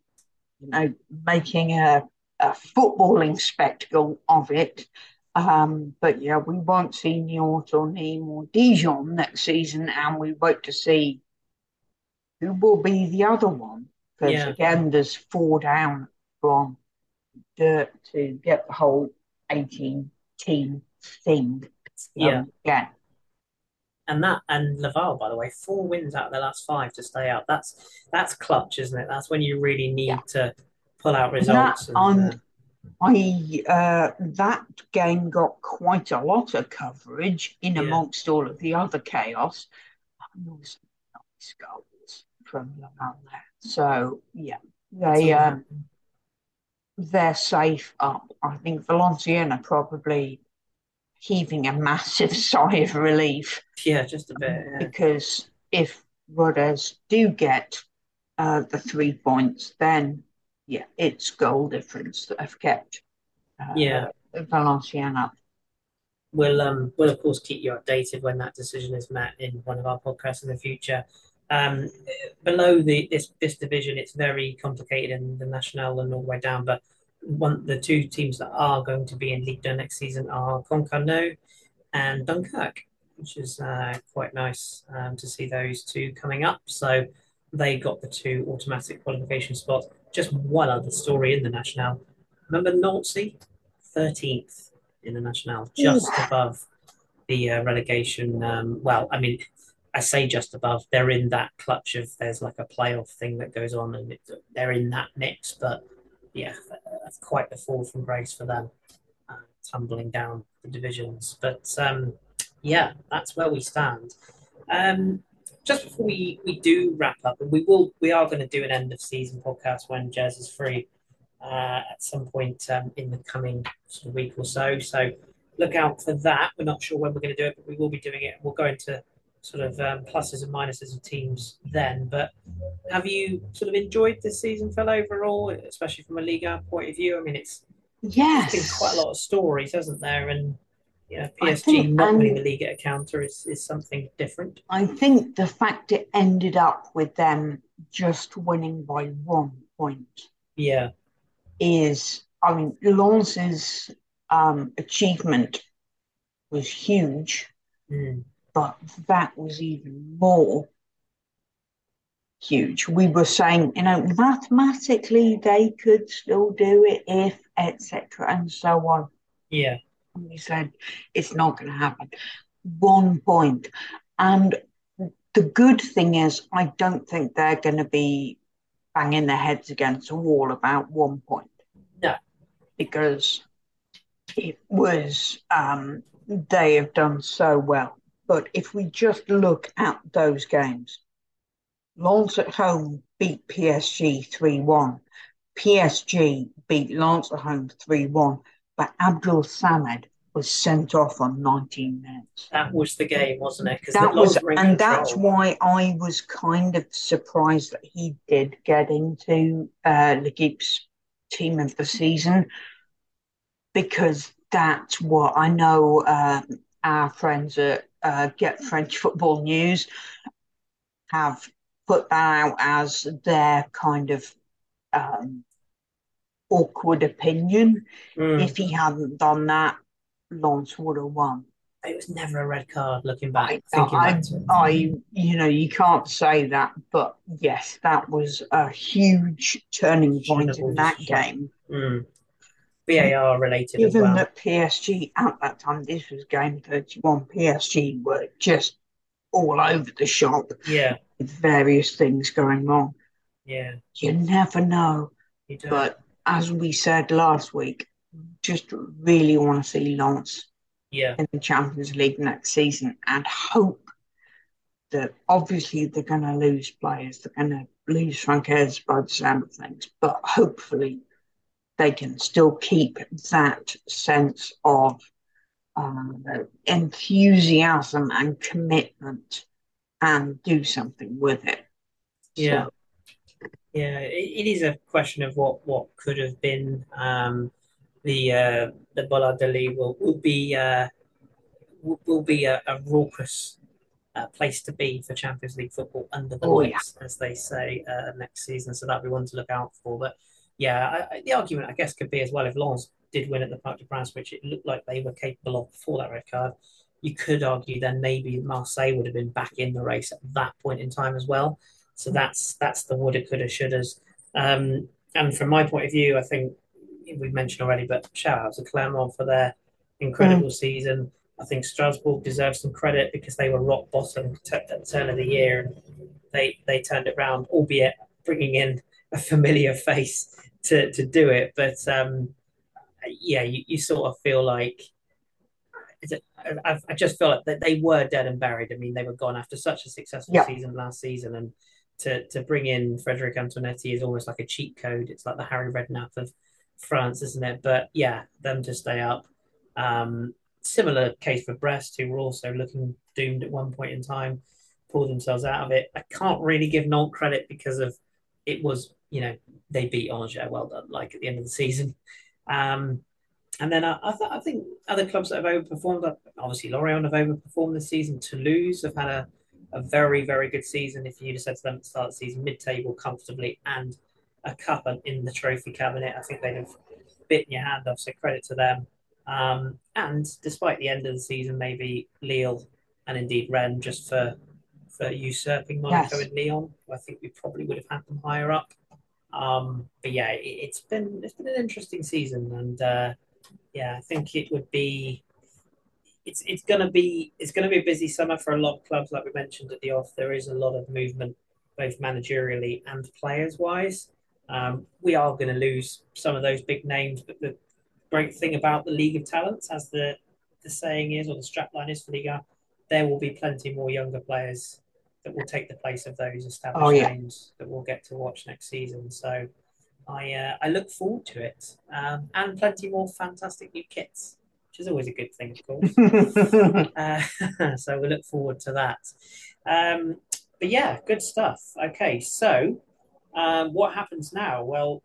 you know, making a, a footballing spectacle of it. Um, but yeah, we won't see Niort or Nîmes or Dijon next season, and we wait to see who will be the other one. Because yeah. again, there's four down from dirt to get the whole 18 team thing. Yeah. yeah and that and Laval, by the way, four wins out of their last five to stay out. That's that's clutch, isn't it? That's when you really need yeah. to pull out results. That, and, uh, I uh, that game got quite a lot of coverage in yeah. amongst all of the other chaos. nice goals from Laval there. So yeah, they uh, they're safe up. I think Valenciennes are probably heaving a massive (laughs) sigh of relief. Yeah, just a bit. Yeah. Because if Rodez do get uh, the three points, then yeah, it's goal difference that have kept uh, yeah Valenciennes up. We'll um we'll of course keep you updated when that decision is met in one of our podcasts in the future. Um, below the this this division, it's very complicated in the national and all the way down, but one the two teams that are going to be in League Two next season are Concarneau and Dunkirk, which is uh, quite nice um, to see those two coming up. So they got the two automatic qualification spots. Just one other story in the National. Remember Nancy, 13th in the National, just above the uh, relegation. Um, well, I mean, I say just above. They're in that clutch of there's like a playoff thing that goes on, and it, they're in that mix. But yeah, that's quite the fall from grace for them, uh, tumbling down the divisions. But um, yeah, that's where we stand. Um, just before we, we do wrap up, and we will we are going to do an end of season podcast when Jez is free uh, at some point um, in the coming sort of week or so. So look out for that. We're not sure when we're going to do it, but we will be doing it. We'll go into sort of um, pluses and minuses of teams then. But have you sort of enjoyed this season, Phil, overall, especially from a Ligue point of view? I mean, it's yes, been quite a lot of stories, hasn't there? And you know, PSG think, not winning the Liga counter is, is something different. I think the fact it ended up with them just winning by one point. Yeah. Is I mean Lens's um, achievement was huge. Mm but that was even more huge. We were saying, you know, mathematically they could still do it if, etc., and so on. Yeah. we said it's not going to happen. One point. And the good thing is, I don't think they're going to be banging their heads against a wall about one point. No. Because it was, um, they have done so well. But if we just look at those games, Lens at home beat PSG 3 1. PSG beat Lens at home 3 1. But Abdul Samed was sent off on 19 minutes. That was the game, wasn't it? That was, and control. that's why I was kind of surprised that he did get into uh, L'Equipe's team of the season because that's what I know. Uh, our friends at uh, Get French Football News have put that out as their kind of um, awkward opinion. Mm. If he hadn't done that, Lens would have won. It was never a red card. Looking back, I, I, I, you know, you can't say that, but yes, that was a huge turning point in that game. Mm. VAR related. Given well. that PSG at that time, this was game thirty-one. PSG were just all over the shop. Yeah, with various things going wrong. Yeah, you never know. You but as we said last week, just really want to see Lens yeah. in the Champions League next season and hope that obviously they're going to lose players, they're going to lose Francaise by the sound of things, but hopefully they can still keep that sense of uh, enthusiasm and commitment and do something with it. Yeah. So, yeah, it, it is a question of what, what could have been. Um, the uh, the Bollaert-Delelis will will be uh, will, will be a, a raucous uh, place to be for Champions League football under the oh, lights, yeah. as they say uh, next season. So that'll be one to look out for. But yeah, I, the argument I guess could be as well if Lens did win at the Parc de Princes, which it looked like they were capable of before that red card. You could argue then maybe Marseille would have been back in the race at that point in time as well. So that's that's the woulda, coulda, shouldas. Um, and from my point of view, I think we've mentioned already, but shout out to Clermont for their incredible mm. season. I think Strasbourg deserves some credit because they were rock bottom at the turn of the year and they they turned it around, albeit bringing in a familiar face to, to do it. But um, yeah, you, you sort of feel like I, I just feel like that they were dead and buried. I mean, they were gone after such a successful yeah. season last season, and to to bring in Frederic Antonetti is almost like a cheat code. It's like the Harry Redknapp of France, isn't it? But yeah, them to stay up. Um, similar case for Brest, who were also looking doomed at one point in time, pulled themselves out of it. I can't really give Nantes credit because of it was, you know, they beat Angers, well done, like at the end of the season. Um, and then I, I, th- I, think other clubs that have overperformed, obviously Lorient have overperformed this season. Toulouse have had a, a very, very good season. If you'd have said to them at the start of the season, mid-table comfortably and a cup in the trophy cabinet, I think they'd have bitten your hand off. So credit to them. Um, and despite the end of the season, maybe Lille and indeed Rennes just for for usurping Monaco yes. and Lyon, I think we probably would have had them higher up. Um, but yeah, it, has been it's been an interesting season, and uh, yeah, I think it would be. It's, it's gonna be it's gonna be a busy summer for a lot of clubs, like we mentioned at the off. There is a lot of movement, both managerially and players wise. Um, we are going to lose some of those big names, but the great thing about the League of Talents, as the, the saying is, or the strapline is for Ligue, there will be plenty more younger players that will take the place of those established oh, yeah. names that we'll get to watch next season. So I uh, I look forward to it, um, and plenty more fantastic new kits, which is always a good thing, of course. (laughs) uh, (laughs) so we look forward to that. Um, but yeah, good stuff. Okay, so um, what happens now? Well,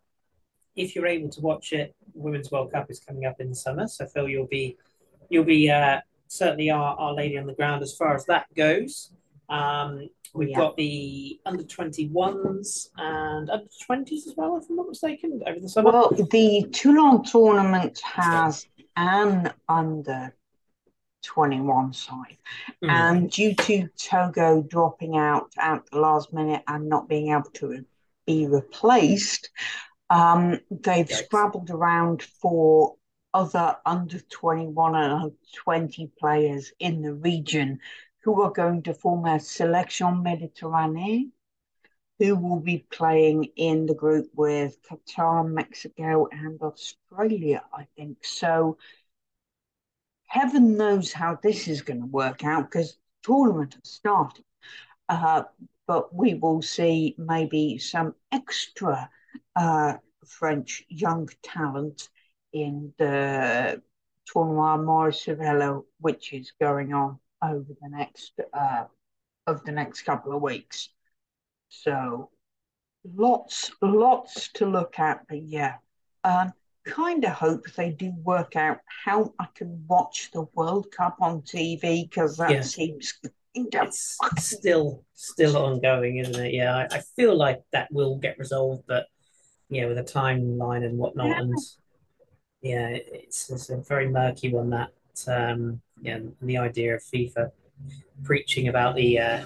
if you're able to watch it, Women's World Cup is coming up in the summer. So Phil, you'll be you'll be uh, certainly our, our lady on the ground as far as that goes. Um, we've yeah. got the under 21s and under 20s as well, if I'm not mistaken, over the summer. Well, the Toulon tournament has an under 21 side. Mm. And due to Togo dropping out at the last minute and not being able to be replaced. Um, they've Yikes. scrabbled around for other under 21 and under 20 players in the region who are going to form a Selection Méditerranée, who will be playing in the group with Qatar, Mexico, and Australia, I think. So heaven knows how this is going to work out because the tournament has started. Uh, but we will see maybe some extra uh, French young talent in the Tournoi Maurice Revello, which is going on over the next uh, of the next couple of weeks. So lots, lots to look at. But yeah, um, kind of hope they do work out how I can watch the World Cup on TV because that yeah. seems it's still still ongoing, isn't it? Yeah, I, I, feel like that will get resolved, but yeah, with a timeline and whatnot, yeah. and yeah, it's, it's a very murky one. That um, yeah, and the idea of FIFA preaching about the uh,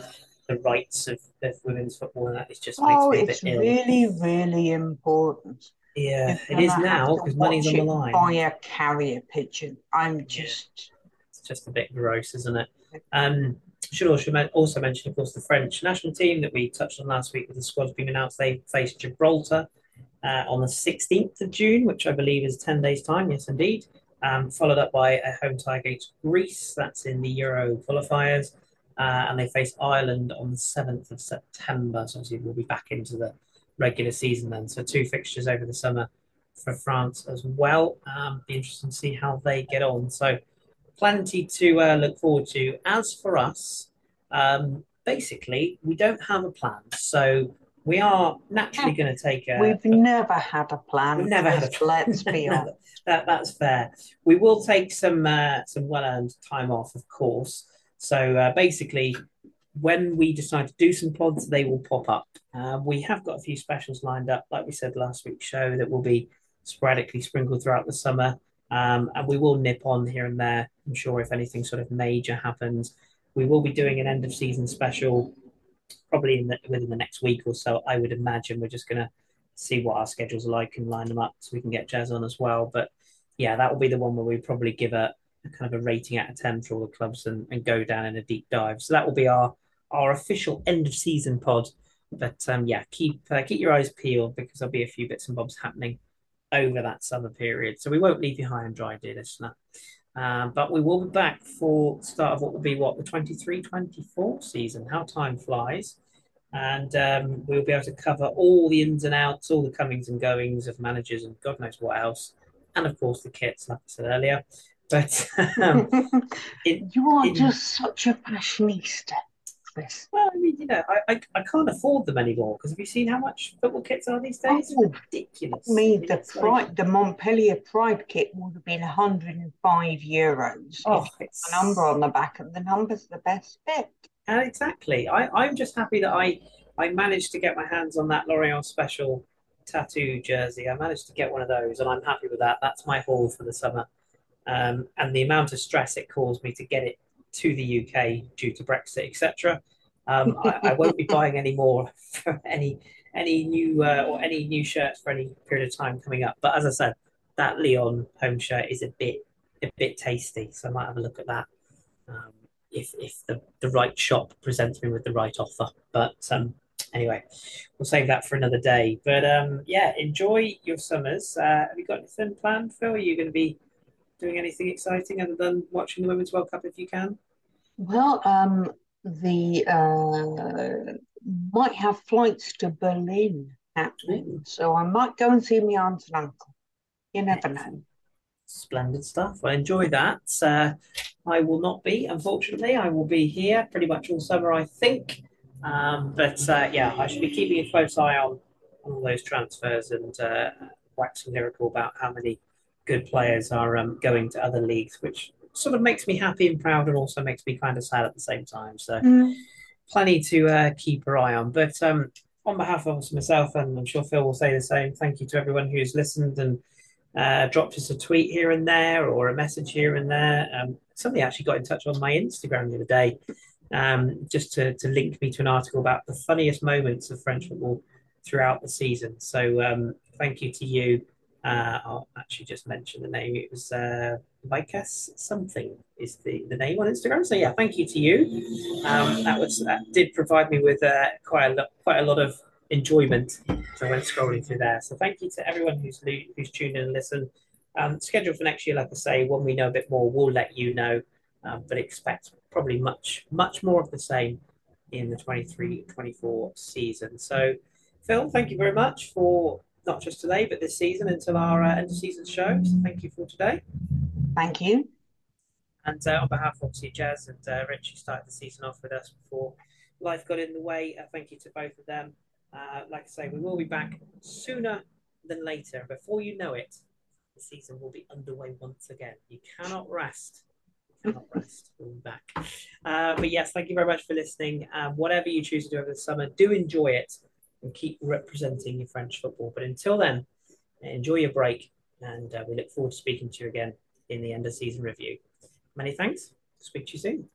the rights of, of women's football and that is just oh, it's really ill. really important. Yeah, it is now because money's on the line. Buy a carrier pigeon. I'm just. Yeah. It's just a bit gross, isn't it? Um, should also, also mention, of course, the French national team that we touched on last week with the squads being announced. They face Gibraltar uh, on the 16th of June, which I believe is 10 days' time. Yes, indeed. Um, followed up by a home tie against Greece. That's in the Euro qualifiers. Uh, and they face Ireland on the 7th of September. So obviously we'll be back into the regular season then. So two fixtures over the summer for France as well. Um, be interesting to see how they get on. So plenty to uh, look forward to. As for us, um, basically, we don't have a plan. So we are naturally going to take a. We've never had a plan. We've never had a plan. Let's be (laughs) honest. That, that's fair. We will take some uh, some well earned time off, of course. So uh, basically, when we decide to do some pods, they will pop up. Uh, we have got a few specials lined up, like we said last week's show, that will be sporadically sprinkled throughout the summer. Um, and we will nip on here and there. I'm sure if anything sort of major happens, we will be doing an end of season special probably the, within the next week or so. I would imagine we're just going to see what our schedules are like and line them up so we can get Jez on as well. But yeah, that will be the one where we probably give a, a kind of a rating out of 10 for all the clubs and, and go down in a deep dive. So that will be our our official end of season pod. But um, yeah, keep uh, keep your eyes peeled because there'll be a few bits and bobs happening over that summer period. So we won't leave you high and dry, dear listener. Um, but we will be back for start of what will be what the 23-24 season. How time flies. And um, we'll be able to cover all the ins and outs, all the comings and goings of managers and God knows what else. And of course the kits, like I said earlier. But um, (laughs) it, you are it, just such a fashionista. Kris? Well, I mean, you know, I, I, I can't afford them anymore because have you seen how much football kits are these days? Oh, ridiculous. I mean, the Pride, the Montpellier Pride kit would have been 105 euros. Oh, it's a number on the back, and the number's the best bit. Uh, exactly. I, I'm just happy that I I managed to get my hands on that Lorient special tattoo jersey. I managed to get one of those, and I'm happy with that. That's my haul for the summer. Um, and the amount of stress it caused me to get it to the UK due to Brexit, etc. Um, I, I, won't be buying any more (laughs) for any any new uh, or any new shirts for any period of time coming up. But as I said, that Lyon home shirt is a bit a bit tasty, so I might have a look at that um, if if the, the right shop presents me with the right offer. But um, anyway, we'll save that for another day. But um, yeah, enjoy your summers. Uh, have you got anything planned, Phil? Are you going to be doing anything exciting other than watching the Women's World Cup if you can? Well, um, the uh, might have flights to Berlin happening, so I might go and see my aunt and uncle. You never know. Splendid stuff. I enjoy that. Uh, I will not be, unfortunately. I will be here pretty much all summer, I think. Um, but uh, yeah, I should be keeping a close eye on, on all those transfers and uh, waxing lyrical about how many good players are um, going to other leagues, which sort of makes me happy and proud and also makes me kind of sad at the same time. So mm. plenty to uh, keep our eye on. But um, on behalf of myself, and I'm sure Phil will say the same, thank you to everyone who's listened and uh, dropped us a tweet here and there or a message here and there. Um, somebody actually got in touch on my Instagram the other day um, just to, to link me to an article about the funniest moments of French football throughout the season. So um, thank you to you Uh, I'll actually just mention the name. It was uh, Vicas something is the, the name on Instagram. So yeah, thank you to you. Um, that was that did provide me with uh, quite a lot quite a lot of enjoyment. So I went scrolling through there. So thank you to everyone who's who's tuned in and listened. Um, schedule for next year, like I say, when we know a bit more, we'll let you know. Um, but expect probably much much more of the same in the 23-24 season. So Phil, thank you very much for not just today, but this season until our uh, end of season show. So thank you for today. Thank you. And uh, on behalf of obviously Jez and uh, Rich, who started the season off with us before life got in the way, uh, thank you to both of them. Uh, like I say, we will be back sooner than later. Before you know it, the season will be underway once again. You cannot rest. Rest. Back. Uh, but yes, thank you very much for listening. Um, whatever you choose to do over the summer, do enjoy it and keep representing your French football. But until then, enjoy your break, and uh, we look forward to speaking to you again in the end of season review. Many thanks. Speak to you soon.